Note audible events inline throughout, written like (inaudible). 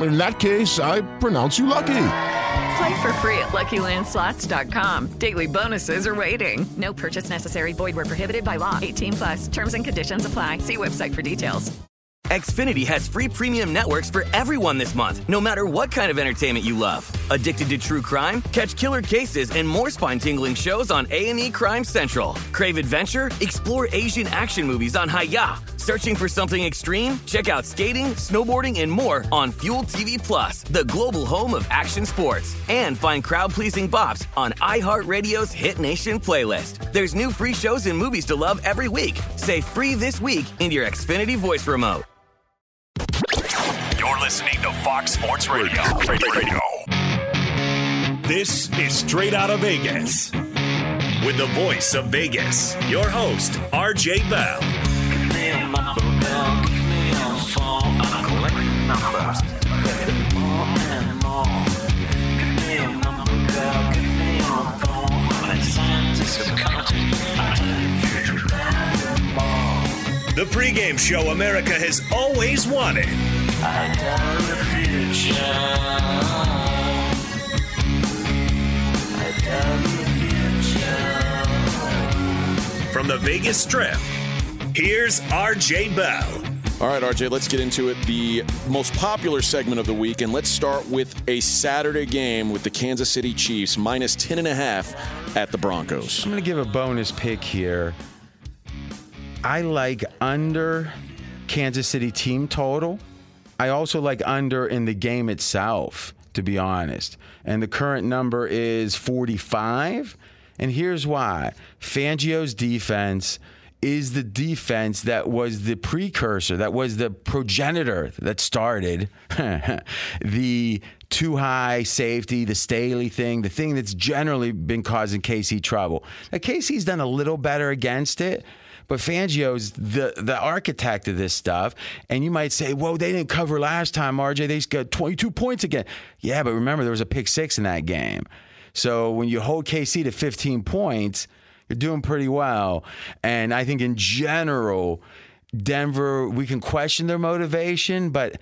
In that case, I pronounce you lucky. Play for free at LuckyLandSlots.com. Daily bonuses are waiting. No purchase necessary. Void where prohibited by law. 18 plus. Terms and conditions apply. See website for details. Xfinity has free premium networks for everyone this month, no matter what kind of entertainment you love. Addicted to true crime? Catch killer cases and more spine-tingling shows on A&E Crime Central. Crave adventure? Explore Asian action movies on Hi-YAH. Searching for something extreme? Check out skating, snowboarding, and more on Fuel TV Plus, the global home of action sports. And find crowd-pleasing bops on iHeartRadio's Hit Nation playlist. There's new free shows and movies to love every week. Say free this week in your Xfinity voice remote. You're listening to Fox Sports Radio. Radio. This is Straight Out of Vegas. With the voice of Vegas, your host, RJ Bell. The pregame show America has always wanted. From the Vegas Strip, here's RJ Bell. All right, RJ, let's get into it. The most popular segment of the week, and let's start with a Saturday game with the Kansas City Chiefs minus 10 and a half at the Broncos. I'm going to give a bonus pick here. I like under Kansas City team total. I also like under in the game itself, to be honest. And the current number is 45. And here's why Fangio's defense is the defense that was the precursor, that was the progenitor that started (laughs) the two high safety, the Staley thing, the thing that's generally been causing KC trouble. Now, KC's done a little better against it. But Fangio's the the architect of this stuff, and you might say, "Whoa, they didn't cover last time, RJ. They got 22 points again." Yeah, but remember there was a pick six in that game. So when you hold KC to 15 points, you're doing pretty well. And I think in general, Denver, we can question their motivation, but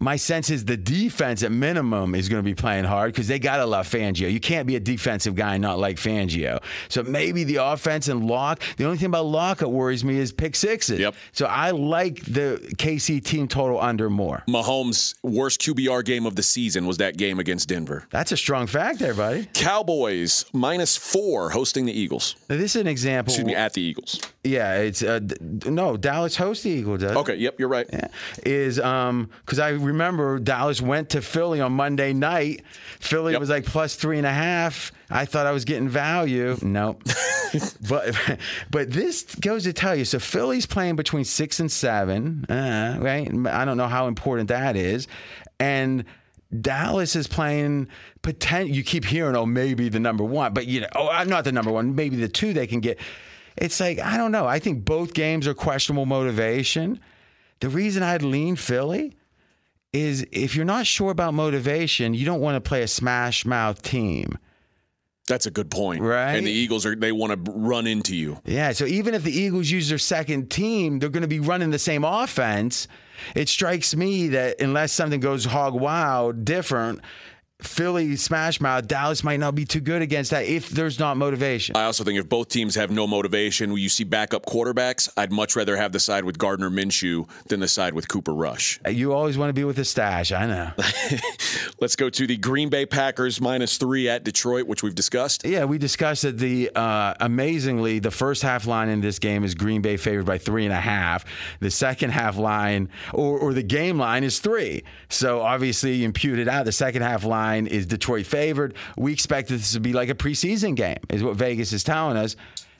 my sense is the defense at minimum is going to be playing hard because they got to love Fangio. You can't be a defensive guy and not like Fangio. So maybe the offense and Lock. The only thing about Lock that worries me is pick sixes. Yep. So I like the KC team total under more. Mahomes' worst QBR game of the season was that game against Denver. That's a strong fact there, buddy. Cowboys minus four hosting the Eagles. Now, this is an example. Excuse me, at the Eagles. Yeah, it's uh, no Dallas hosts the Eagles. Okay, yep, you're right. Yeah. Is um because I remember Dallas went to Philly on Monday night. Philly Yep. was like plus three and a half. I thought I was getting value. Nope. (laughs) but but this goes to tell you. So Philly's playing between six and seven. Uh, right. I don't know how important that is, and. Dallas is playing potent. You keep hearing, oh, maybe the number one, but you know, oh, I'm not the number one. Maybe the two they can get. It's like I don't know. I think both games are questionable motivation. The reason I'd lean Philly is if you're not sure about motivation, you don't want to play a smash mouth team. That's a good point. Right. And the Eagles are they want to run into you. Yeah, so even if the Eagles use their second team, they're going to be running the same offense. It strikes me that unless something goes hog wild, different, Philly smash mouth, Dallas might not be too good against that if there's not motivation. I also think if both teams have no motivation, you see backup quarterbacks, I'd much rather have the side with Gardner Minshew than the side with Cooper Rush. You always want to be with the stash, I know. (laughs) Let's go to the Green Bay Packers minus three at Detroit, which we've discussed. Yeah, we discussed that the uh, amazingly the first half line in this game is Green Bay favored by three and a half. The second half line or, or the game line is three. So obviously you impute it out. The second half line is Detroit favored. We expect this to be like a preseason game, is what Vegas is telling us.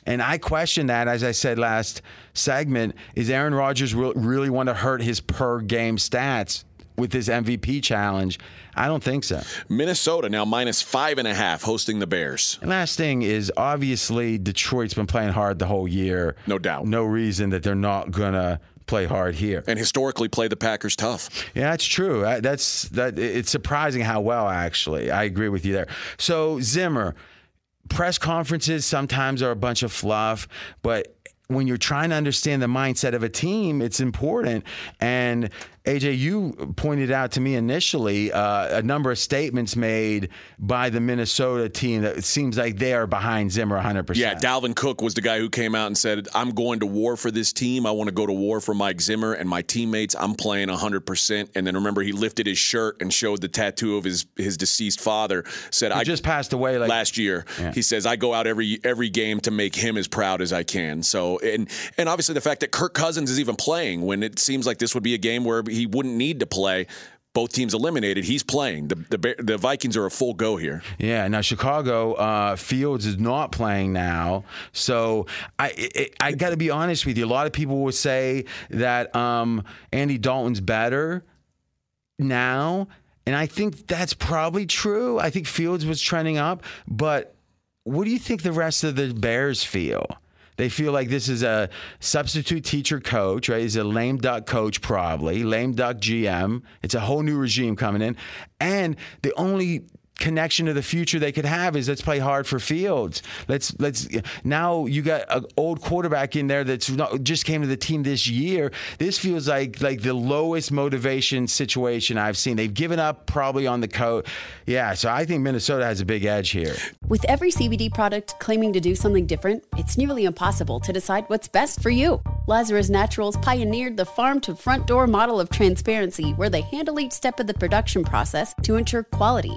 And I question that, as I said last segment, is Aaron Rodgers really want to hurt his per game stats with his MVP challenge? I don't think so. Minnesota now minus five and a half hosting the Bears. And last thing is obviously Detroit's been playing hard the whole year. No doubt. No reason that they're not gonna play hard here. And historically play the Packers tough. Yeah, that's true. That's that it's surprising how well actually. I agree with you there. So Zimmer, press conferences sometimes are a bunch of fluff, but when you're trying to understand the mindset of a team, it's important. And AJ, you pointed out to me initially uh, a number of statements made by the Minnesota team that it seems like they are behind Zimmer 100%. Yeah, Dalvin Cook was the guy who came out and said, I'm going to war for this team. I want to go to war for Mike Zimmer and my teammates. I'm playing 100%. And then remember, he lifted his shirt and showed the tattoo of his, his deceased father. Said, he I just passed away like, last year. Yeah. He says, I go out every every game to make him as proud as I can. So, and, and obviously the fact that Kirk Cousins is even playing when it seems like this would be a game where he wouldn't need to play. Both teams eliminated. He's playing. The, the, the Vikings are a full go here. Yeah. Now Chicago uh, Fields is not playing now, so I I, I got to be honest with you. A lot of people will say that um, Andy Dalton's better now, and I think that's probably true. I think Fields was trending up, but what do you think the rest of the Bears feel? They feel like this is a substitute teacher coach, right? He's a lame duck coach, probably, lame duck GM. It's a whole new regime coming in. And the only connection to the future they could have is let's play hard for Fields. Let's let's now you got an old quarterback in there that's not, just came to the team this year. This feels like like the lowest motivation situation I've seen. They've given up probably on the coat. Yeah, so I think Minnesota has a big edge here. With every CBD product claiming to do something different, it's nearly impossible to decide what's best for you. Lazarus Naturals pioneered the farm to front door model of transparency where they handle each step of the production process to ensure quality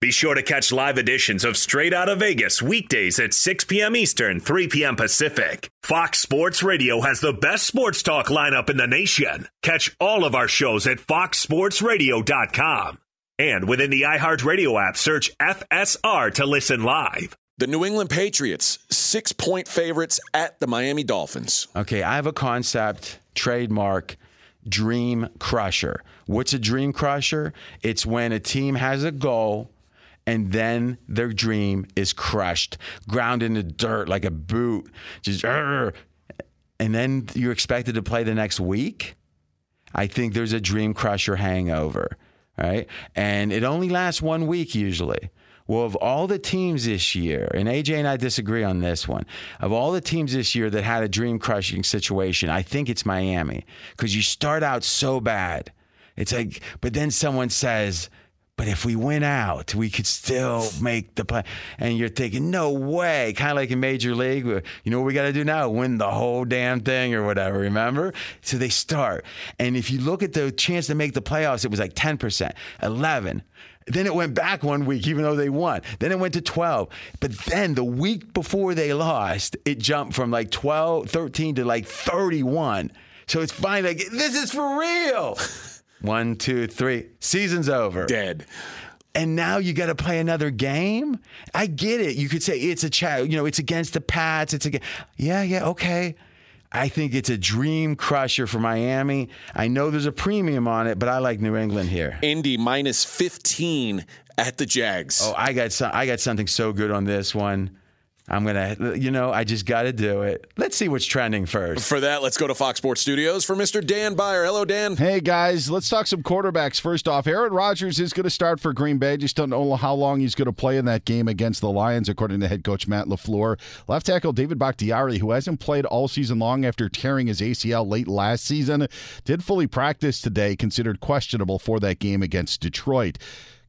Be sure to catch live editions of Straight Out of Vegas weekdays at 6 p.m. Eastern, 3 p.m. Pacific. Fox Sports Radio has the best sports talk lineup in the nation. Catch all of our shows at foxsportsradio.com. And within the iHeartRadio app, search FSR to listen live. The New England Patriots, six point favorites at the Miami Dolphins. Okay, I have a concept, trademark, dream crusher. What's a dream crusher? It's when a team has a goal and then their dream is crushed, ground into dirt like a boot, just "Arr!" and then you're expected to play the next week. I think there's a dream crusher hangover, right? And it only lasts one week usually. Well, of all the teams this year, and AJ and I disagree on this one, of all the teams this year that had a dream crushing situation, I think it's Miami because you start out so bad. It's like, but then someone says, but if we went out, we could still make the play. And you're thinking, no way. Kind of like in Major League, you know what we got to do now? Win the whole damn thing or whatever, remember? So they start. And if you look at the chance to make the playoffs, it was like 10%, 11. Then it went back one week, even though they won. Then it went to 12. But then the week before they lost, it jumped from like 12, 13 to like 31. So it's finally like, this is for real. One, two, three. Season's over. Dead. And now you got to play another game. I get it. You could say it's a chat. You know, it's against the Pats. It's against. Yeah, yeah, okay. I think it's a dream crusher for Miami. I know there's a premium on it, but I like New England here. Indy minus 15 at the Jags. Oh, I got some, I got something so good on this one. I'm gonna, you know, I just got to do it. Let's see what's trending first. For that, let's go to Fox Sports Studios for Mr. Dan Beyer. Hello, Dan. Hey guys, let's talk some quarterbacks. First off, Aaron Rodgers is going to start for Green Bay. Just don't know how long he's going to play in that game against the Lions, according to head coach Matt Lafleur. Left tackle David Bakhtiari, who hasn't played all season long after tearing his ACL late last season, did fully practice today, considered questionable for that game against Detroit.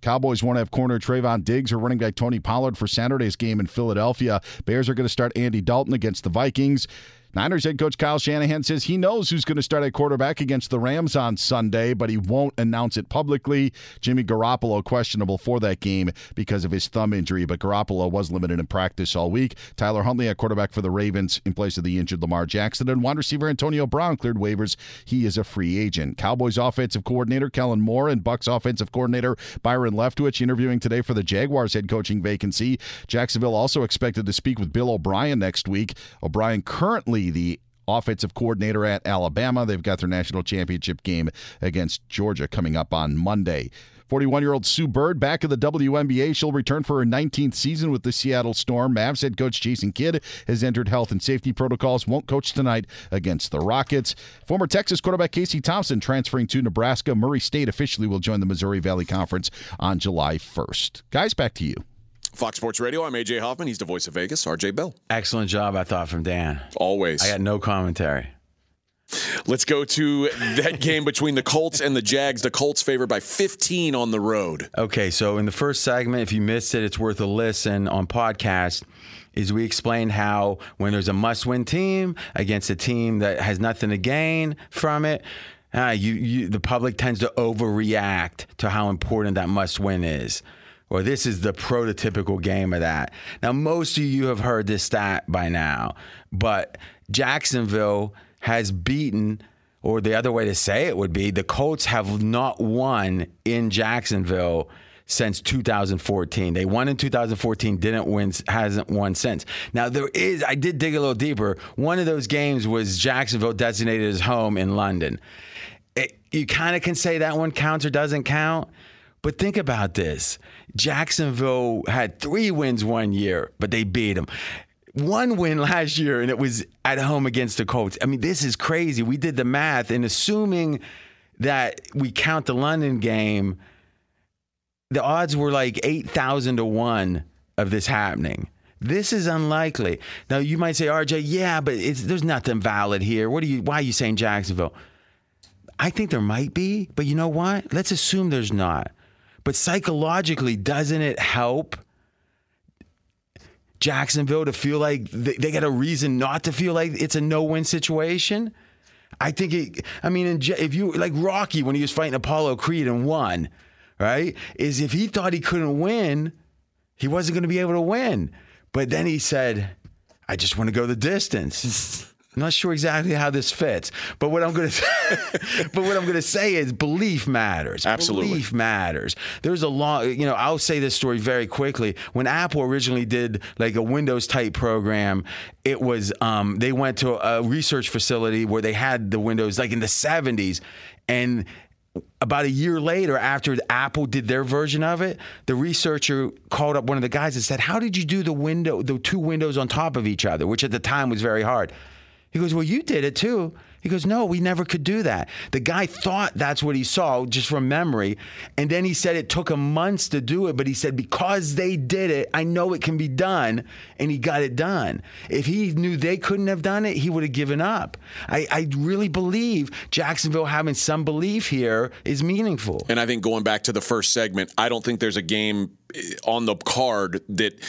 Cowboys want to have corner Trevon Diggs or running back Tony Pollard for Saturday's game in Philadelphia. Bears are going to start Andy Dalton against the Vikings. Niners head coach Kyle Shanahan says he knows who's going to start at quarterback against the Rams on Sunday, but he won't announce it publicly. Jimmy Garoppolo questionable for that game because of his thumb injury, but Garoppolo was limited in practice all week. Tyler Huntley at quarterback for the Ravens in place of the injured Lamar Jackson, and wide receiver Antonio Brown cleared waivers. He is a free agent. Cowboys offensive coordinator Kellen Moore and Bucs offensive coordinator Byron Leftwich interviewing today for the Jaguars head coaching vacancy. Jacksonville also expected to speak with Bill O'Brien next week. O'Brien currently the offensive coordinator at Alabama. They've got their national championship game against Georgia coming up on Monday. 41 year old Sue Bird back in the WNBA. She'll return for her 19th season with the Seattle Storm. Mavs head coach Jason Kidd has entered health and safety protocols, won't coach tonight against the Rockets. Former Texas quarterback Casey Thompson transferring to Nebraska. Murray State officially will join the Missouri Valley Conference on July 1st. Guys, back to you. Fox Sports Radio. I'm AJ Hoffman. He's the voice of Vegas. RJ Bell. Excellent job, I thought, from Dan. Always. I got no commentary. Let's go to that game between the Colts and the Jags. The Colts favored by 15 on the road. Okay, so in the first segment, if you missed it, it's worth a listen on podcast. Is we explained how when there's a must-win team against a team that has nothing to gain from it, uh, you, you the public tends to overreact to how important that must-win is. Well, this is the prototypical game of that. Now, most of you have heard this stat by now, but Jacksonville has beaten, or the other way to say it would be, the Colts have not won in Jacksonville since 2014. They won in 2014, didn't win, hasn't won since. Now there is, I did dig a little deeper. One of those games was Jacksonville designated as home in London. It, you kind of can say that one counts or doesn't count. But think about this Jacksonville had three wins one year, but they beat them. One win (laughs) last year, and it was at home against the Colts. I mean, this is crazy. We did the math, and assuming that we count the London game, the odds were like 8,000 to 1 of this happening. This is unlikely. Now, you might say, RJ, yeah, but there's nothing valid here. What are you, why are you saying Jacksonville? I think there might be, but you know what? Let's assume there's not. But psychologically, doesn't it help Jacksonville to feel like they, got a reason not to feel like it's a no-win situation? I think it. I mean, if you like Rocky when he was fighting Apollo Creed and won, right? Is if he thought he couldn't win, he wasn't going to be able to win. But then he said, "I just want to go the distance." (laughs) I'm not sure exactly how this fits, but what I'm going (laughs) to but what I'm going to say is belief matters. Absolutely. Belief matters. There's a long, you know, I'll say this story very quickly. When Apple originally did like a Windows type program, it was um, they went to a research facility where they had the Windows like in the 70s and about a year later, after Apple did their version of it, the researcher called up one of the guys and said, "How did you do the window, the two windows on top of each other?" Which at the time was very hard. He goes, Well, you did it too. He goes, No, we never could do that. The guy thought that's what he saw just from memory. And then he said it took him months to do it, but he said, Because they did it, I know it can be done. And he got it done. If he knew they couldn't have done it, he would have given up. I, I really believe Jacksonville having some belief here is meaningful. And I think going back to the first segment, I don't think there's a game eh, on the card that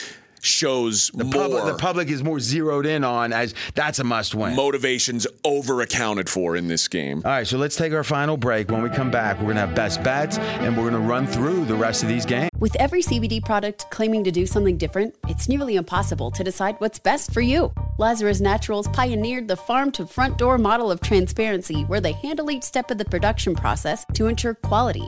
shows the more. Public, the public is more zeroed in on as that's a must win. Motivations over accounted for in this game. All right, so let's take our final break. When we come back, we're going to have best bets and we're going to run through the rest of these games. With every CBD product claiming to do something different, it's nearly impossible to decide what's best for you. Lazarus Naturals pioneered the farm to front door model of transparency where they handle each step of the production process to ensure quality,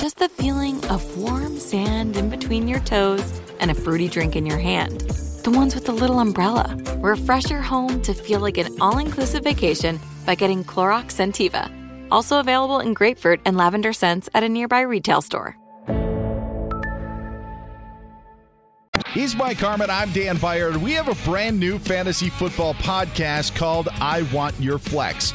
just the feeling of warm sand in between your toes and a fruity drink in your hand. The ones with the little umbrella. Refresh your home to feel like an all inclusive vacation by getting Clorox Scentiva. Also available in grapefruit and lavender scents at a nearby retail store. He's Mike Harmon. I'm Dan Beyer. We have a brand new fantasy football podcast called I Want Your Flex.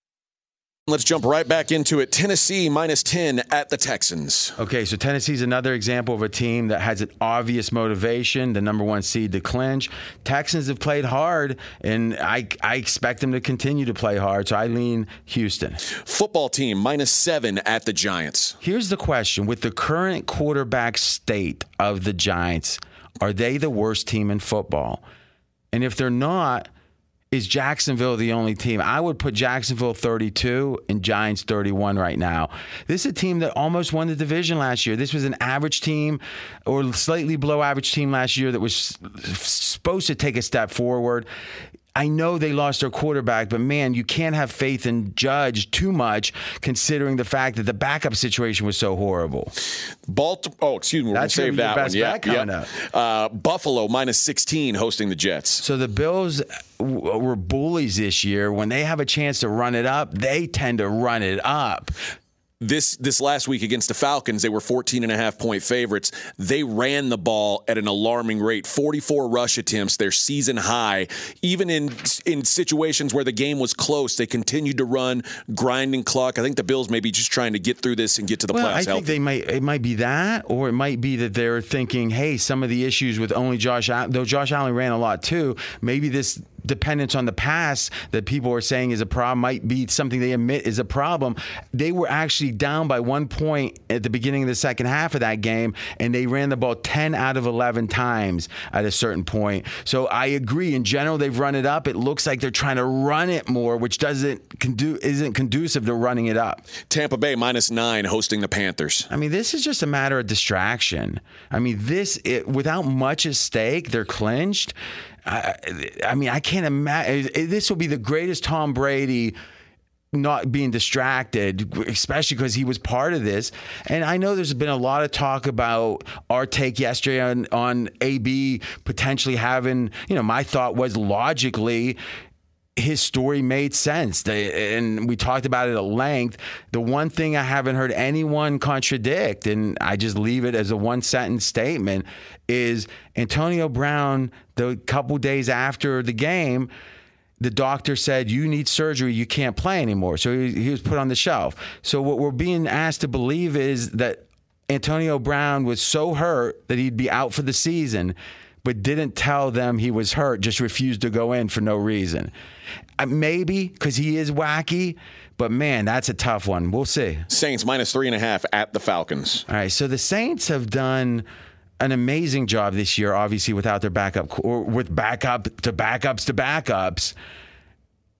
Let's jump right back into it. Tennessee minus 10 at the Texans. Okay, so Tennessee's another example of a team that has an obvious motivation, the number one seed to clinch. Texans have played hard, and I, I expect them to continue to play hard, so I lean Houston. Football team minus seven at the Giants. Here's the question with the current quarterback state of the Giants, are they the worst team in football? And if they're not, is Jacksonville the only team? I would put Jacksonville 32 and Giants 31 right now. This is a team that almost won the division last year. This was an average team or slightly below average team last year that was supposed to take a step forward. I know they lost their quarterback, but man, you can't have faith in Judge too much considering the fact that the backup situation was so horrible. Baltimore. Oh, excuse me. We're That's save gonna be your that one. Yeah, yeah. Uh, Buffalo minus 16 hosting the Jets. So the Bills w- were bullies this year. When they have a chance to run it up, they tend to run it up. This this last week against the Falcons, they were 14 and a half point favorites. They ran the ball at an alarming rate, 44 rush attempts, their season high. Even in in situations where the game was close, they continued to run, grinding clock. I think the Bills may be just trying to get through this and get to the well, playoffs. I think healthy. they might. It might be that, or it might be that they're thinking, "Hey, some of the issues with only Josh, though Josh Allen ran a lot too. Maybe this dependence on the pass that people are saying is a problem might be something they admit is a problem. They were actually down by one point at the beginning of the second half of that game, and they ran the ball 10 out of 11 times at a certain point. So I agree. In general, they've run it up. It looks like they're trying to run it more, which doesn't condu- isn't conducive to running it up. Tampa Bay minus nine hosting the Panthers. I mean, this is just a matter of distraction. I mean, this it, without much at stake, they're clinched. I, I mean, I can't imagine. This will be the greatest Tom Brady not being distracted, especially because he was part of this. And I know there's been a lot of talk about our take yesterday on, on AB potentially having, you know, my thought was logically his story made sense. And we talked about it at length. The one thing I haven't heard anyone contradict, and I just leave it as a one sentence statement, is Antonio Brown, the couple days after the game, the doctor said you need surgery you can't play anymore so he was put on the shelf so what we're being asked to believe is that antonio brown was so hurt that he'd be out for the season but didn't tell them he was hurt just refused to go in for no reason Uh, maybe because he is wacky but man that's a tough one we'll see Saints minus three and a half at the Falcons. all right, so the Saints have done an amazing job this year, obviously without their backup or with backup to backups to backups,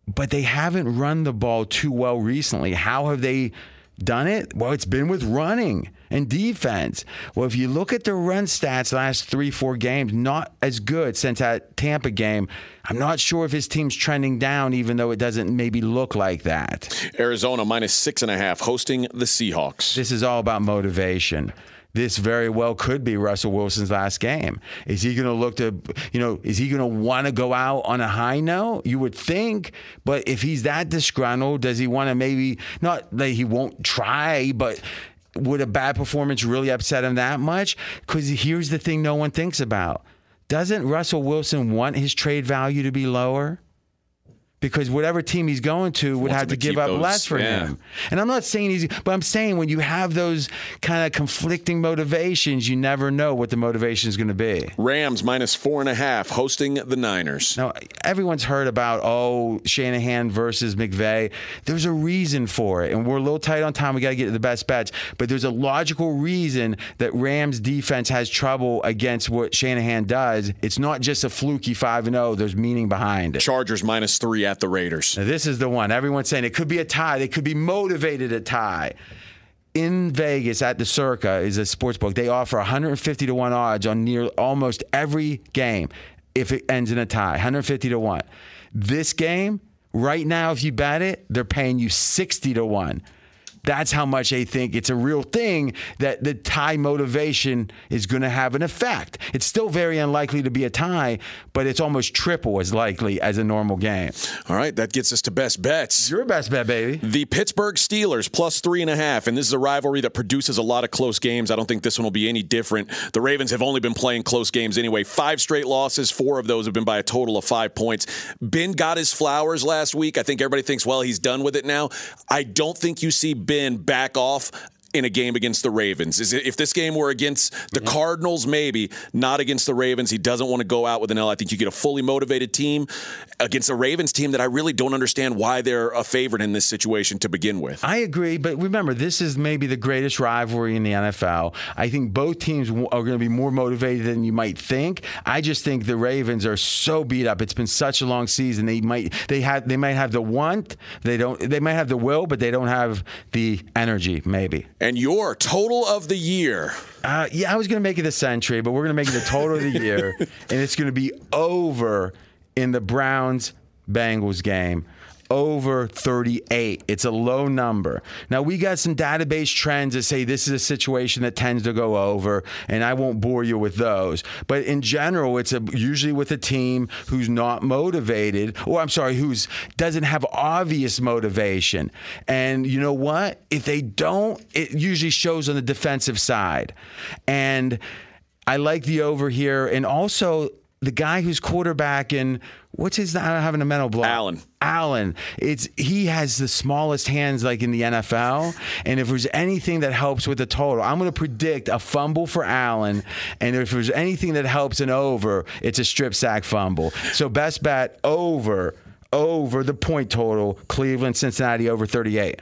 but they haven't run the ball too well recently. How have they done it? Well, it's been with running and defense. Well, if you look at the run stats last three, four games, not as good since that Tampa game. I'm not sure if his team's trending down, even though it doesn't maybe look like that. Arizona minus six and a half hosting the Seahawks. This is all about motivation. This very well could be Russell Wilson's last game. Is he going to look to, you know, is he going to want to go out on a high note? You would think, but if he's that disgruntled, does he want to maybe not that he won't try, but would a bad performance really upset him that much? Because here's the thing no one thinks about. Doesn't Russell Wilson want his trade value to be lower? Because whatever team he's going to would have to, to give up those- less for yeah. him. And I'm not saying he's, but I'm saying when you have those kind of conflicting motivations, you never know what the motivation is going to be. Rams minus four and a half hosting the Niners. Now, everyone's heard about, oh, Shanahan versus McVay. There's a reason for it. And we're a little tight on time. We got to get to the best bets. But there's a logical reason that Rams defense has trouble against what Shanahan does. It's not just a fluky 5 and 0, there's meaning behind it. Chargers minus three at the Raiders. Now, this is the one. Everyone's saying it could be a tie. They could be motivated a tie. In Vegas at the Circa is a sports book. They offer 150 to 1 odds on near almost every game if it ends in a tie. 150 to 1. This game, right now, if you bet it, they're paying you 60 to 1. That's how much they think it's a real thing that the tie motivation is going to have an effect. It's still very unlikely to be a tie, but it's almost triple as likely as a normal game. All right, that gets us to best bets. Your best bet, baby. The Pittsburgh Steelers plus three and a half, and this is a rivalry that produces a lot of close games. I don't think this one will be any different. The Ravens have only been playing close games anyway. Five straight losses, four of those have been by a total of five points. Ben got his flowers last week. I think everybody thinks, well, he's done with it now. I don't think you see Ben back off in a game against the Ravens. Is it, if this game were against the Cardinals, maybe not against the Ravens. He doesn't want to go out with an L. I think you get a fully motivated team against a Ravens team that I really don't understand why they're a favorite in this situation to begin with. I agree, but remember, this is maybe the greatest rivalry in the NFL. I think both teams are going to be more motivated than you might think. I just think the Ravens are so beat up. It's been such a long season. They might they have they might have the want, they don't. They might have the will, but they don't have the energy. Maybe. And your total of the year. Uh, yeah, I was going to make it the century, but we're going to make it the total of the year, (laughs) and it's going to be over in the Browns Bengals game over 38. It's a low number. Now, we got some database trends that say this is a situation that tends to go over, and I won't bore you with those. But in general, it's a, usually with a team who's not motivated, or I'm sorry, who's doesn't have obvious motivation. And you know what? If they don't, it usually shows on the defensive side. And I like the over here, and also the guy who's quarterback in what's his I'm having a mental block. Allen. Allen. It's he has the smallest hands like in the NFL. And if there's anything that helps with the total, I'm gonna predict a fumble for Allen. And if there's anything that helps an over, it's a strip sack fumble. So best bet over, over the point total, Cleveland, Cincinnati over 38.